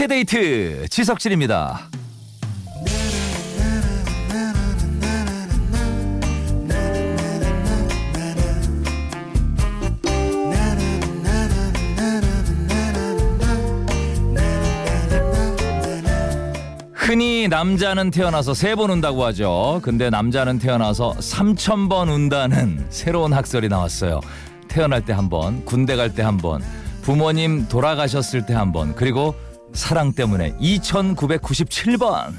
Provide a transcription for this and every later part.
두시의 데이트 지석진입니다. 흔히 남자는 태어나서 세 번 운다고 하죠. 근데 남자는 태어나서 3천 번 운다는 새로운 학설이 나왔어요. 태어날 때 한 번, 군대 갈 때 한 번, 부모님 돌아가셨을 때 한 번, 그리고 사랑 때문에 2997번.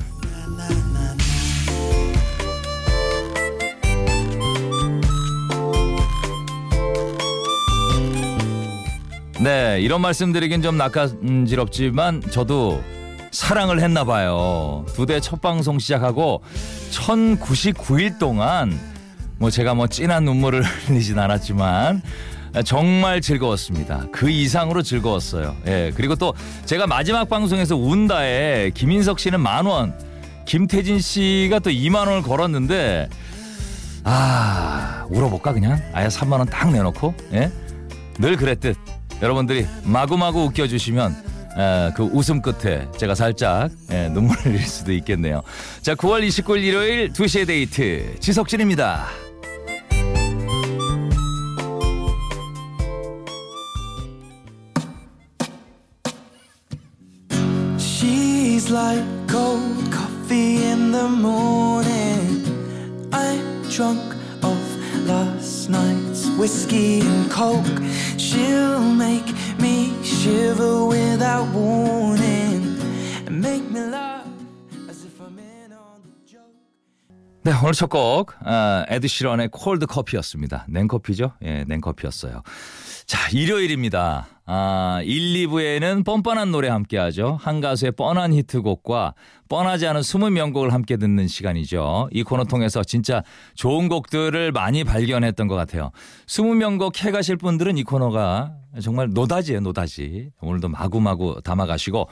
네, 이런 말씀드리긴 좀 낯간지럽지만 저도 사랑을 했나 봐요. 두 대 첫 방송 시작하고 1099일 동안 뭐 제가 뭐 진한 눈물을 흘리진 않았지만 정말 즐거웠습니다. 그 이상으로 즐거웠어요. 예. 그리고 또 제가 마지막 방송에서 운다에 김인석 씨는 만 원, 김태진 씨가 또 2만 원을 걸었는데 아, 울어볼까 그냥? 아예 3만 원 딱 내놓고 예? 늘 그랬듯 여러분들이 마구마구 웃겨 주시면 에, 그 웃음 끝에 제가 살짝 에, 눈물을 흘릴 수도 있겠네요. 자, 9월 29일 일요일 2시의 데이트 지석진입니다. Like cold coffee in the morning. I'm drunk off last night's whiskey and coke. She'll make me shiver without warning and make me laugh as if I'm in on the joke. 네, 오늘 첫 곡, 아, 에드 시런의 콜드 커피였습니다. 냉커피죠? 예, 냉커피였어요. 자, 일요일입니다. 아, 1, 2부에는 뻔뻔한 노래 함께 하죠. 한 가수의 뻔한 히트곡과 뻔하지 않은 숨은 명곡을 함께 듣는 시간이죠. 이 코너 통해서 진짜 좋은 곡들을 많이 발견했던 것 같아요. 숨은 명곡 해 가실 분들은 이 코너가 정말 노다지예요, 노다지. 오늘도 마구마구 담아가시고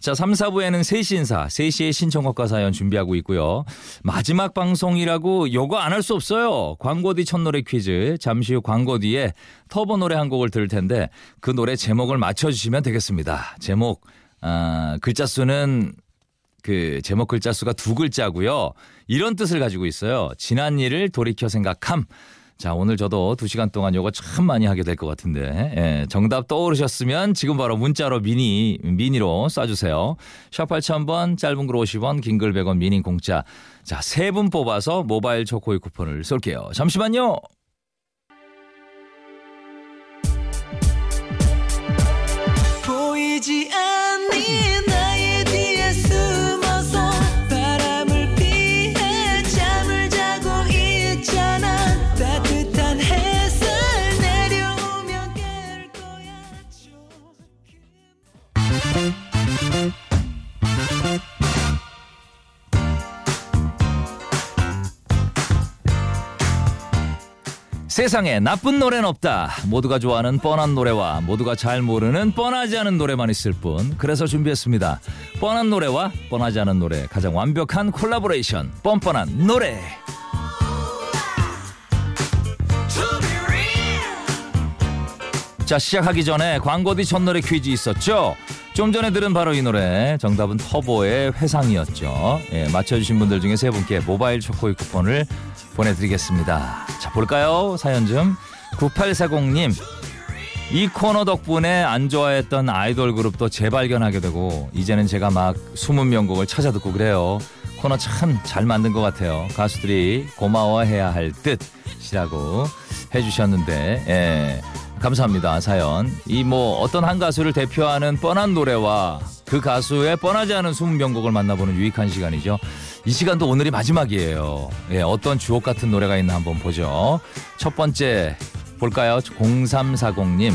자, 3, 4부에는 세신사, 세시의 신청곡과 사연 준비하고 있고요. 마지막 방송이라고 요거 안 할 수 없어요. 광고 뒤 첫 노래 퀴즈. 잠시 후 광고 뒤에 터보 노래 한 곡을 들을 텐데 그 노래 제목을 맞춰주시면 되겠습니다. 제목, 아, 글자 수는 그 제목 글자 수가 두 글자고요. 이런 뜻을 가지고 있어요. 지난 일을 돌이켜 생각함. 자, 오늘 저도 두 시간 동안 요거 참 많이 하게 될 것 같은데, 예, 정답 떠오르셨으면 지금 바로 문자로 미니, 미니로 쏴주세요. 샵 8000번, 짧은 글 50원, 긴 글 100원, 미니 공짜. 자, 세 분 뽑아서 모바일 초코이 쿠폰을 쏠게요. 잠시만요. 보이지 않 세상에 나쁜 노래는 없다. 모두가 좋아하는 뻔한 노래와 모두가 잘 모르는 뻔하지 않은 노래만 있을 뿐. 그래서 준비했습니다. 뻔한 노래와 뻔하지 않은 노래 가장 완벽한 콜라보레이션. 뻔뻔한 노래. 자 시작하기 전에 광고 뒤 첫노래 퀴즈 있었죠? 좀 전에 들은 바로 이 노래 정답은 터보의 회상이었죠. 예, 맞춰주신 분들 중에 세 분께 모바일 초코이 쿠폰을 보내드리겠습니다. 자 볼까요? 사연 좀 9840님 이 코너 덕분에 안 좋아했던 아이돌 그룹도 재발견하게 되고 이제는 제가 막 숨은 명곡을 찾아 듣고 그래요. 코너 참 잘 만든 것 같아요. 가수들이 고마워해야 할 듯이라고 해주셨는데 예. 감사합니다 사연 이 뭐 어떤 한 가수를 대표하는 뻔한 노래와 그 가수의 뻔하지 않은 숨은 명곡을 만나보는 유익한 시간이죠. 이 시간도 오늘이 마지막이에요. 예, 어떤 주옥 같은 노래가 있나 한번 보죠. 첫 번째 볼까요? 0340님.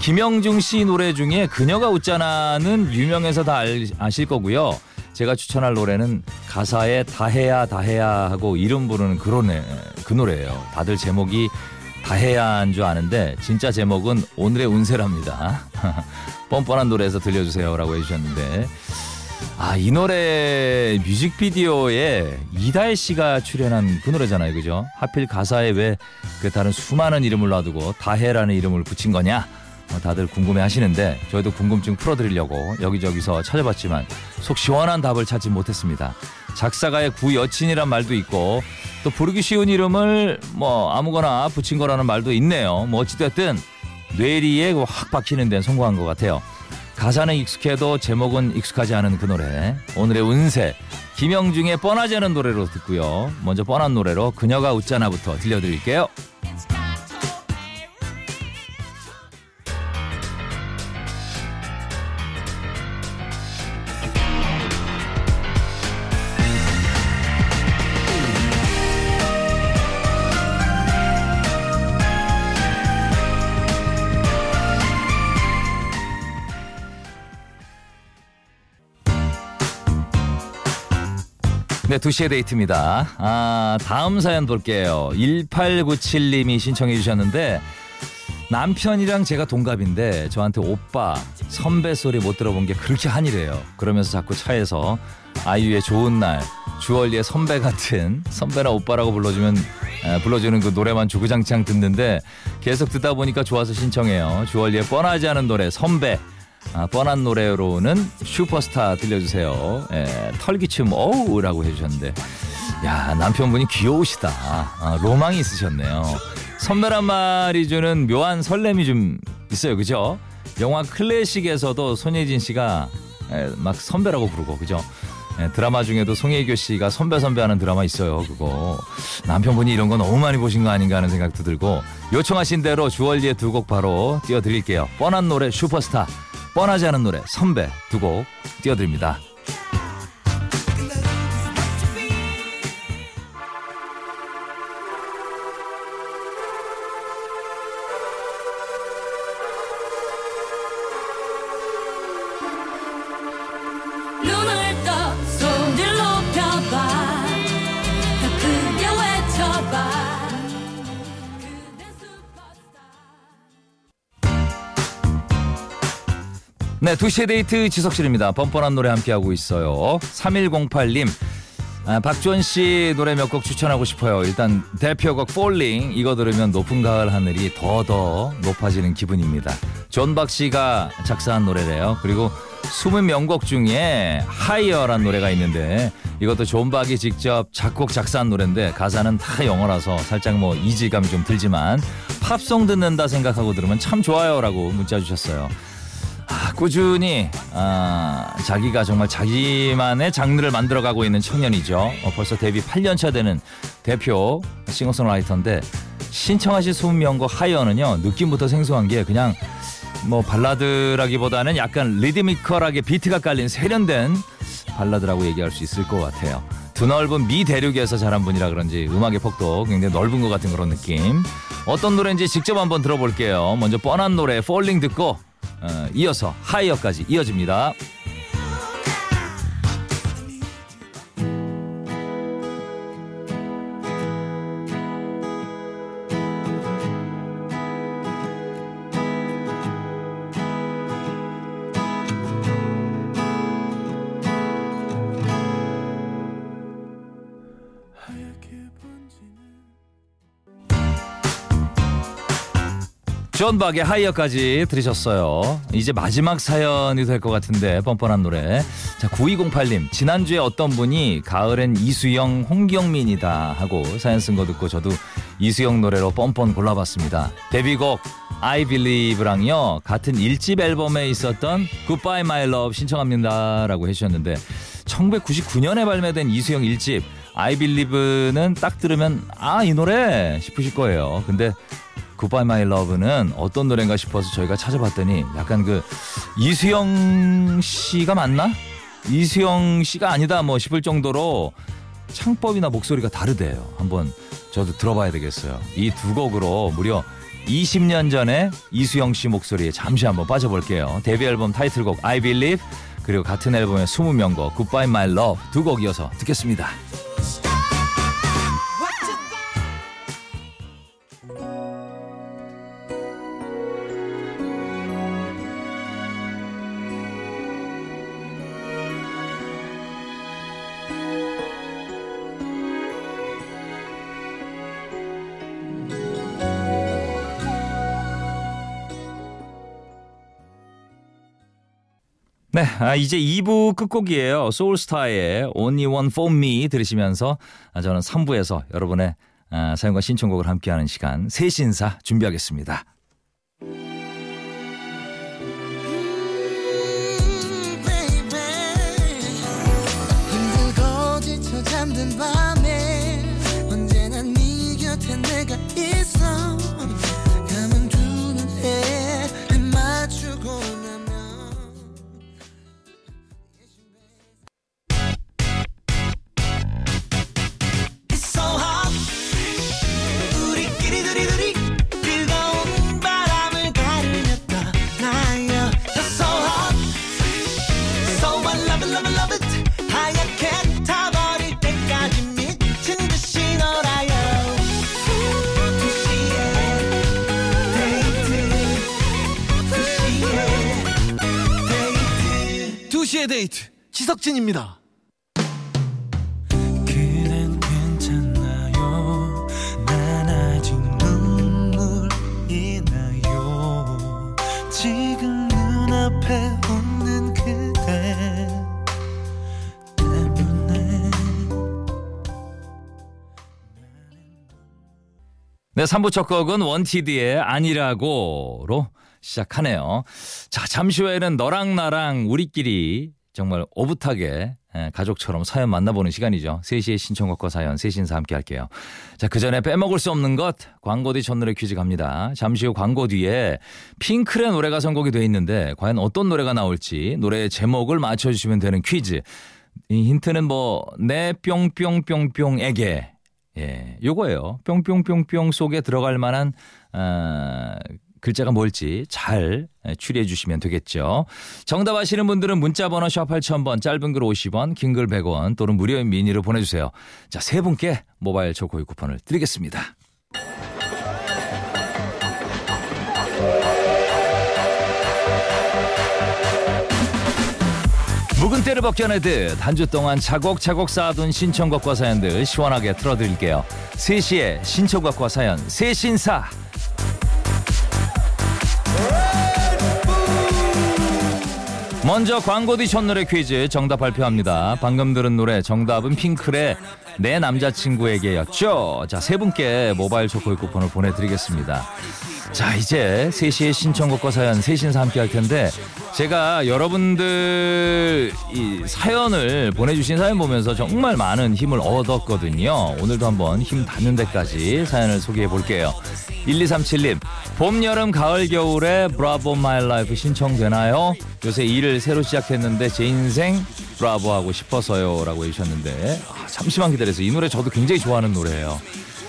김영중 씨 노래 중에 그녀가 웃잖아는 유명해서 다 알, 아실 거고요. 제가 추천할 노래는 가사에 다해야 다해야 하고 이름 부르는 그 노래, 그 노래예요. 다들 제목이 다 해야 한 줄 아는데 진짜 제목은 오늘의 운세랍니다. 뻔뻔한 노래에서 들려주세요라고 해주셨는데 아 이 노래 뮤직비디오에 이다혜 씨가 출연한 그 노래잖아요, 그죠? 하필 가사에 왜 그 다른 수많은 이름을 놔두고 다해라는 이름을 붙인 거냐? 어, 다들 궁금해 하시는데 저희도 궁금증 풀어드리려고 여기저기서 찾아봤지만 속 시원한 답을 찾지 못했습니다. 작사가의 구여친이란 말도 있고 또 부르기 쉬운 이름을 뭐 아무거나 붙인 거라는 말도 있네요. 뭐 어찌됐든 뇌리에 확 박히는 데는 성공한 것 같아요. 가사는 익숙해도 제목은 익숙하지 않은 그 노래 오늘의 운세 김영중의 뻔하지 않은 노래로 듣고요. 먼저 뻔한 노래로 그녀가 웃잖아부터 들려드릴게요. 2시의 데이트입니다. 아, 다음 사연 볼게요. 1897님이 신청해 주셨는데 남편이랑 제가 동갑인데 저한테 오빠, 선배 소리 못 들어본 게 그렇게 한이래요. 그러면서 자꾸 차에서 아이유의 좋은 날, 주얼리의 선배 같은 선배나 오빠라고 불러주면 에, 불러주는 그 노래만 주구장창 듣는데 계속 듣다 보니까 좋아서 신청해요. 주얼리의 뻔하지 않은 노래 선배. 아, 뻔한 노래로는 슈퍼스타 들려주세요. 예, 털기춤 어우라고 해주셨는데 야 남편분이 귀여우시다. 아, 로망이 있으셨네요. 선배란 말이 주는 묘한 설렘이 좀 있어요, 그죠? 영화 클래식에서도 손예진 씨가 예, 막 선배라고 부르고 그죠? 예, 드라마 중에도 송혜교 씨가 선배 선배하는 드라마 있어요. 그거 남편분이 이런 거 너무 많이 보신 거 아닌가 하는 생각도 들고 요청하신 대로 주얼리의 두 곡 바로 띄워드릴게요. 뻔한 노래 슈퍼스타. 뻔하지 않은 노래 선배 두 곡 띄워드립니다. 네, 2시의 데이트 지석진입니다. 뻔뻔한 노래 함께하고 있어요. 3108님. 아, 박주원 씨 노래 몇 곡 추천하고 싶어요. 일단 대표곡 Falling 이거 들으면 높은 가을 하늘이 더더 높아지는 기분입니다. 존박 씨가 작사한 노래래요. 그리고 숨은 명곡 중에 Higher란 노래가 있는데 이것도 존박이 직접 작곡 작사한 노래인데 가사는 다 영어라서 살짝 뭐 이질감이 좀 들지만 팝송 듣는다 생각하고 들으면 참 좋아요라고 문자 주셨어요. 아, 꾸준히 아, 자기가 정말 자기만의 장르를 만들어가고 있는 청년이죠. 어, 벌써 데뷔 8년차 되는 대표 싱어송라이터인데 신청하신 수명곡 하이어는요 느낌부터 생소한 게 그냥 뭐 발라드라기보다는 약간 리드미컬하게 비트가 깔린 세련된 발라드라고 얘기할 수 있을 것 같아요. 드넓은 미 대륙에서 자란 분이라 그런지 음악의 폭도 굉장히 넓은 것 같은 그런 느낌. 어떤 노래인지 직접 한번 들어볼게요. 먼저 뻔한 노래 폴링 듣고 어, 이어서 하이어까지 이어집니다. 존 박의 Higher까지 들으셨어요. 이제 마지막 사연이 될 것 같은데 뻔뻔한 노래. 자 9208님 지난주에 어떤 분이 가을엔 이수영 홍경민이다 하고 사연 쓴 거 듣고 저도 이수영 노래로 뻔뻔 골라봤습니다. 데뷔곡 I Believe랑요 같은 1집 앨범에 있었던 Goodbye My Love 신청합니다라고 해주셨는데 1999년에 발매된 이수영 1집 I Believe는 딱 들으면 아 이 노래 싶으실 거예요. 근데 Goodbye My Love는 어떤 노래인가 싶어서 저희가 찾아봤더니 약간 그 이수영 씨가 맞나? 이수영 씨가 아니다 뭐 싶을 정도로 창법이나 목소리가 다르대요. 한번 저도 들어봐야 되겠어요. 이 두 곡으로 무려 20년 전에 이수영 씨 목소리에 잠시 한번 빠져볼게요. 데뷔 앨범 타이틀곡 I Believe 그리고 같은 앨범의 20명곡 Goodbye My Love 두 곡 이어서 듣겠습니다. 아, 이제 2부 끝곡이에요. 소울스타의 Only One For Me 들으시면서 아, 저는 3부에서 여러분의 아, 사연과 신청곡을 함께하는 시간 새 신사 준비하겠습니다. 두시에 데이트 2시의 데이트 지석진입니다. 네, 3부 첫 곡은 원티드의 아니라고로 시작하네요. 자, 잠시 후에는 너랑 나랑 우리끼리 정말 오붓하게 예, 가족처럼 사연 만나보는 시간이죠. 3시에 신청곡과 사연, 세신사 함께 할게요. 자, 그 전에 빼먹을 수 없는 것, 광고 뒤 첫노래 퀴즈 갑니다. 잠시 후 광고 뒤에 핑클의 노래가 선곡이 돼 있는데, 과연 어떤 노래가 나올지 노래의 제목을 맞춰주시면 되는 퀴즈. 이 힌트는 뭐, 내 뿅뿅뿅뿅에게 예, 요거예요. 뿅뿅뿅뿅 속에 들어갈 만한 어, 글자가 뭘지 잘 추리해 주시면 되겠죠. 정답 아시는 분들은 문자 번호 샵 8000번 짧은 글 50원 긴 글 100원 또는 무료인 미니로 보내주세요. 자, 세 분께 모바일 초코이 쿠폰을 드리겠습니다. 묵은 때를 벗겨내듯 한 주 동안 차곡차곡 쌓아둔 신청곡과 사연들 시원하게 틀어드릴게요. 3시에 신청곡과 사연 세신사 먼저 광고 뒤 첫 노래 퀴즈 정답 발표합니다. 방금 들은 노래 정답은 핑클의 내 남자친구에게였죠. 자, 세 분께 모바일 초코이 쿠폰을 보내드리겠습니다. 자, 이제 3시에 신청곡과 사연 세신사 함께 할 텐데 제가 여러분들 이 사연을 보내주신 사연 보면서 정말 많은 힘을 얻었거든요. 오늘도 한번 힘 닿는 데까지 사연을 소개해 볼게요. 1237님, 봄, 여름, 가을, 겨울에 Bravo My Life 신청되나요? 요새 일을 새로 시작했는데 제 인생 브라보 하고 싶어서요. 라고 해주셨는데, 아, 잠시만 기다려주세요. 이 노래 저도 굉장히 좋아하는 노래예요.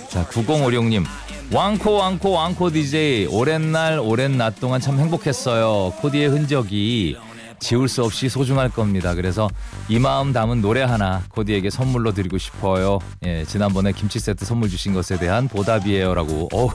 자, 9056님. 왕코 왕코 왕코 DJ 오랜 날 오랜 밤 동안 참 행복했어요. 코디의 흔적이 지울 수 없이 소중할 겁니다. 그래서 이 마음 담은 노래 하나 코디에게 선물로 드리고 싶어요. 예, 지난번에 김치 세트 선물 주신 것에 대한 보답이에요라고. 어,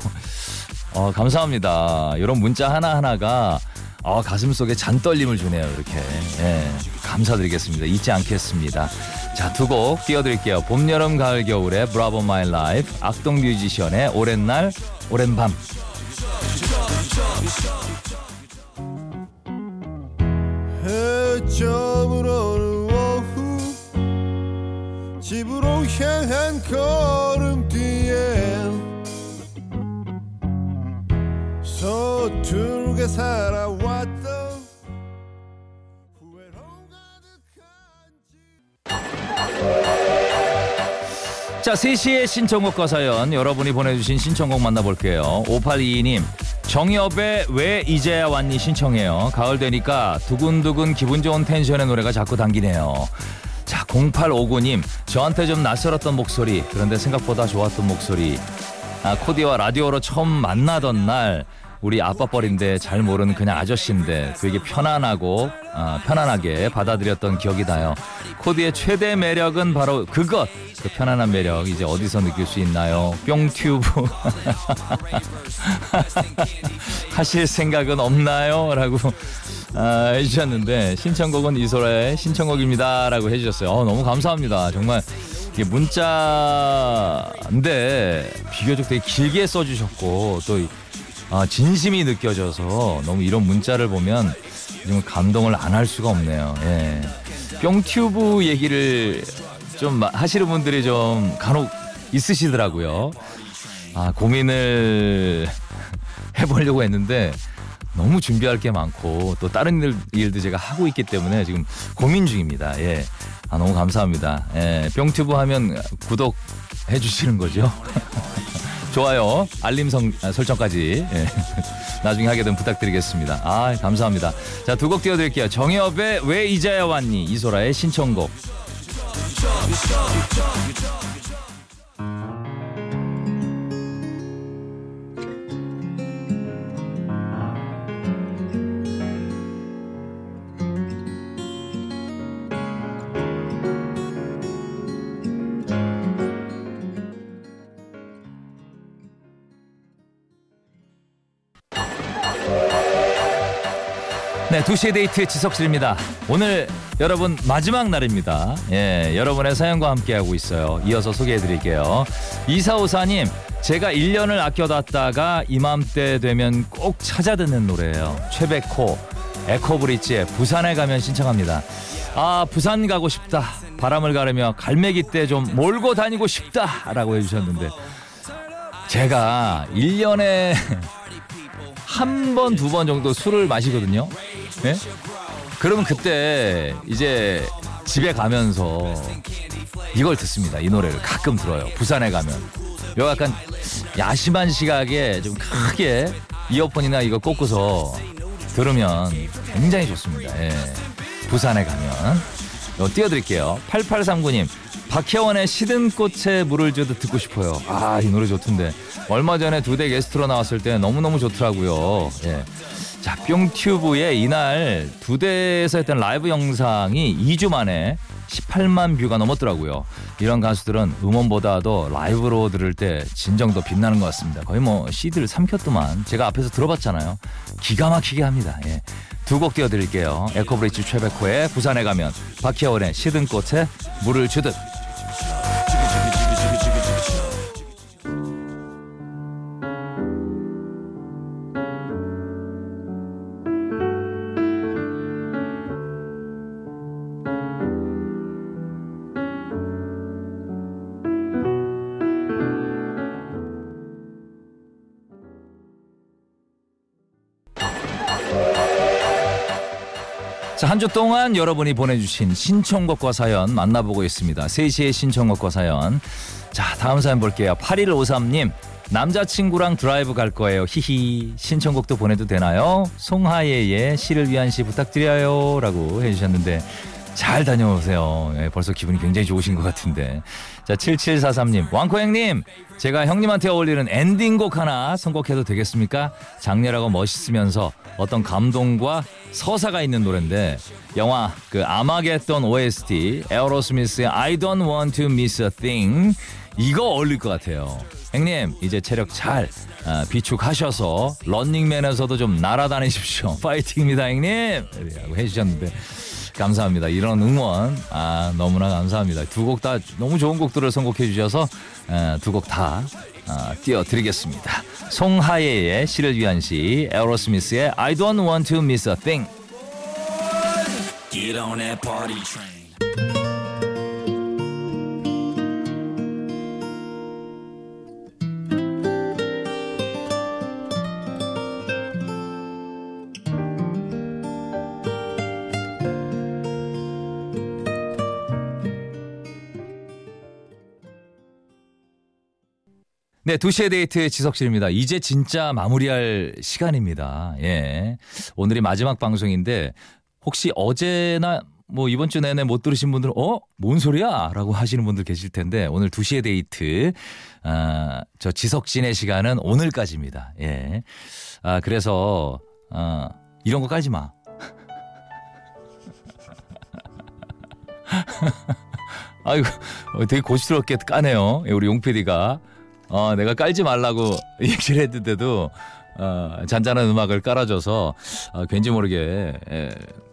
어 감사합니다. 이런 문자 하나 하나가 어, 가슴 속에 잔떨림을 주네요. 이렇게 예, 감사드리겠습니다. 잊지 않겠습니다. 자, 두 곡 띄워드릴게요. 봄, 여름, 가을, 겨울의 Bravo My Life, 악동 뮤지션의 오랜 날, 오랜 밤. 집으로 향한 걸음뒤에 서툴게 살아 자, 3시의 신청곡과 사연 여러분이 보내주신 신청곡 만나볼게요. 5822님, 정엽의 왜 이제야 왔니 신청해요. 가을 되니까 두근두근 기분 좋은 텐션의 노래가 자꾸 당기네요. 자, 0859님, 저한테 좀 낯설었던 목소리, 그런데 생각보다 좋았던 목소리. 아, 코디와 라디오로 처음 만나던 날, 우리 아빠 뻘인데 잘 모르는 그냥 아저씨인데 되게 편안하고 아, 편안하게 받아들였던 기억이 나요. 코디의 최대 매력은 바로 그것. 그 편안한 매력 이제 어디서 느낄 수 있나요? 뿅튜브 하실 생각은 없나요? 라고 아, 해주셨는데 신청곡은 이소라의 신청곡입니다라고 해주셨어요. 어, 너무 감사합니다. 정말 이게 문자인데 비교적 되게 길게 써주셨고 또 이- 아, 진심이 느껴져서 너무 이런 문자를 보면 정말 감동을 안 할 수가 없네요. 예. 뿅튜브 얘기를 좀 마- 하시는 분들이 좀 간혹 있으시더라고요. 아, 고민을 해보려고 했는데 너무 준비할 게 많고 또 다른 일, 일도 제가 하고 있기 때문에 지금 고민 중입니다. 예. 아, 너무 감사합니다. 예. 뿅튜브 하면 구독해 주시는 거죠. 좋아요, 알림 성, 아, 설정까지 예. 나중에 하게 되면 부탁드리겠습니다. 아, 감사합니다. 자, 두 곡 띄워드릴게요. 정엽의 왜 이제야 왔니? 이소라의 신청곡. 네, 2시의 데이트 지석실입니다. 오늘 여러분 마지막 날입니다. 예, 여러분의 사연과 함께하고 있어요. 이어서 소개해드릴게요. 이사오사님, 제가 1년을 아껴놨다가 이맘때 되면 꼭 찾아 듣는 노래예요. 최백호, 에코브릿지의 부산에 가면 신청합니다. 아, 부산 가고 싶다. 바람을 가르며 갈매기 때 좀 몰고 다니고 싶다. 라고 해주셨는데, 제가 1년에 한 번, 두 번 정도 술을 마시거든요. 예? 그러면 그때 이제 집에 가면서 이걸 듣습니다. 이 노래를 가끔 들어요. 부산에 가면. 요 약간 야심한 시각에 좀 크게 이어폰이나 이거 꽂고서 들으면 굉장히 좋습니다. 예. 부산에 가면. 이거 띄워드릴게요. 8839님. 박혜원의 시든 꽃에 물을 줘도 듣고 싶어요. 아, 이 노래 좋던데. 얼마 전에 두 대 게스트로 나왔을 때 너무너무 좋더라고요. 예. 자, 뿅튜브에 이날 두 대에서 했던 라이브 영상이 2주 만에 18만 뷰가 넘었더라고요. 이런 가수들은 음원보다도 라이브로 들을 때 진정도 빛나는 것 같습니다. 거의 뭐 CD를 삼켰더만 제가 앞에서 들어봤잖아요. 기가 막히게 합니다. 예. 두곡 띄워드릴게요. 에코브리지 최백호의 부산에 가면 박혜원의 시든 꽃에 물을 주듯 자, 한 주 동안 여러분이 보내주신 신청곡과 사연 만나보고 있습니다. 3시의 신청곡과 사연. 자, 다음 사연 볼게요. 8153님. 남자친구랑 드라이브 갈 거예요. 히히. 신청곡도 보내도 되나요? 송하예의 시를 위한 시 부탁드려요. 라고 해주셨는데. 잘 다녀오세요. 예, 벌써 기분이 굉장히 좋으신 것 같은데. 자, 7743님. 왕코 형님, 제가 형님한테 어울리는 엔딩곡 하나 선곡해도 되겠습니까? 장렬하고 멋있으면서 어떤 감동과 서사가 있는 노래인데 영화 그 아마겟돈 OST 에어로스미스의 I don't want to miss a thing 이거 어울릴 것 같아요. 형님 이제 체력 잘 아, 비축하셔서 런닝맨에서도 좀 날아다니십시오. 파이팅입니다 형님. 라고 해주셨는데 감사합니다. 이런 응원 아, 너무나 감사합니다. 두 곡 다 너무 좋은 곡들을 선곡해 주셔서 두 곡다 띄워드리겠습니다. 송하예의 시를 위한 시, 에어로스미스의 I don't want to miss a thing. 네, 2시의 데이트 지석실입니다. 이제 진짜 마무리할 시간입니다. 예. 오늘이 마지막 방송인데 혹시 어제나 뭐 이번 주 내내 못 들으신 분들은 어? 뭔 소리야? 라고 하시는 분들 계실 텐데 오늘 2시의 데이트 아, 저 지석진의 시간은 오늘까지입니다. 예. 아, 그래서 아, 이런 거 깔지 마. 아이고, 어, 되게 고시스럽게 까네요. 우리 용 PD가. 어, 내가 깔지 말라고 얘기를 했는데도, 어, 잔잔한 음악을 깔아줘서, 어, 왠지 모르게, 에,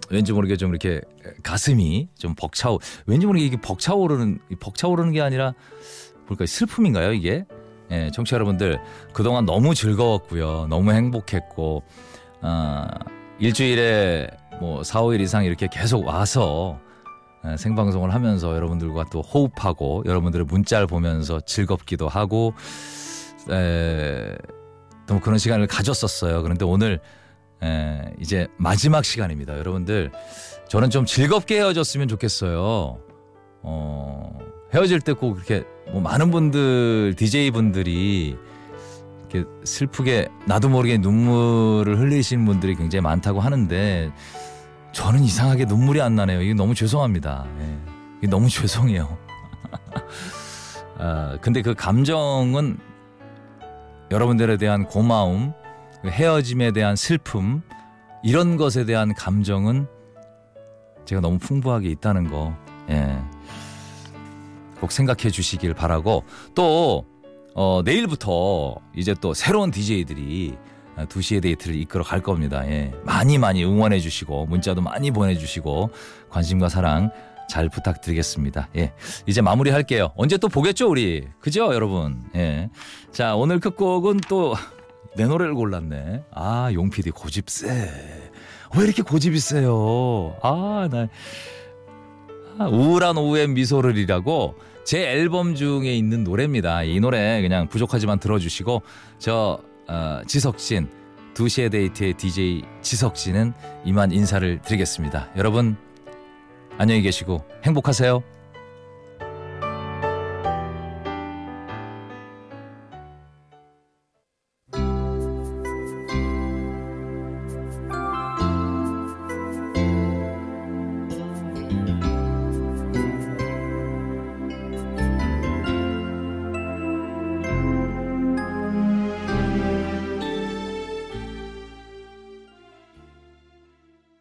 왠지 모르게 좀 이렇게 가슴이 좀 벅차오, 왠지 모르게 이게 벅차오르는, 벅차오르는 게 아니라, 뭘까, 슬픔인가요, 이게? 예, 청취자 여러분들, 그동안 너무 즐거웠고요. 너무 행복했고, 어, 일주일에 뭐 4, 5일 이상 이렇게 계속 와서 에, 생방송을 하면서 여러분들과 또 호흡하고 여러분들의 문자를 보면서 즐겁기도 하고 에, 또 그런 시간을 가졌었어요. 그런데 오늘 에, 이제 마지막 시간입니다. 여러분들 저는 좀 즐겁게 헤어졌으면 좋겠어요. 어, 헤어질 때 꼭 이렇게 뭐 많은 분들 DJ 분들이 이렇게 슬프게 나도 모르게 눈물을 흘리시는 분들이 굉장히 많다고 하는데 저는 이상하게 눈물이 안 나네요. 이게 너무 죄송합니다. 예. 이게 너무 죄송해요. 아, 근데 그 감정은 여러분들에 대한 고마움, 그 헤어짐에 대한 슬픔, 이런 것에 대한 감정은 제가 너무 풍부하게 있다는 거, 예. 꼭 생각해 주시길 바라고, 또, 어, 내일부터 이제 또 새로운 DJ들이 2시의 데이트를 이끌어 갈 겁니다. 예. 많이 많이 응원해 주시고, 문자도 많이 보내 주시고, 관심과 사랑 잘 부탁드리겠습니다. 예. 이제 마무리 할게요. 언제 또 보겠죠, 우리? 그죠, 여러분? 예. 자, 오늘 끝곡은 또 내 노래를 골랐네. 아, 용PD 고집 세. 왜 이렇게 고집이 세요? 아, 나. 아, 우울한 오후의 미소를이라고 제 앨범 중에 있는 노래입니다. 이 노래 그냥 부족하지만 들어주시고, 저, 어, 지석진, 2시의 데이트의 DJ 지석진은 이만 인사를 드리겠습니다. 여러분, 안녕히 계시고 행복하세요.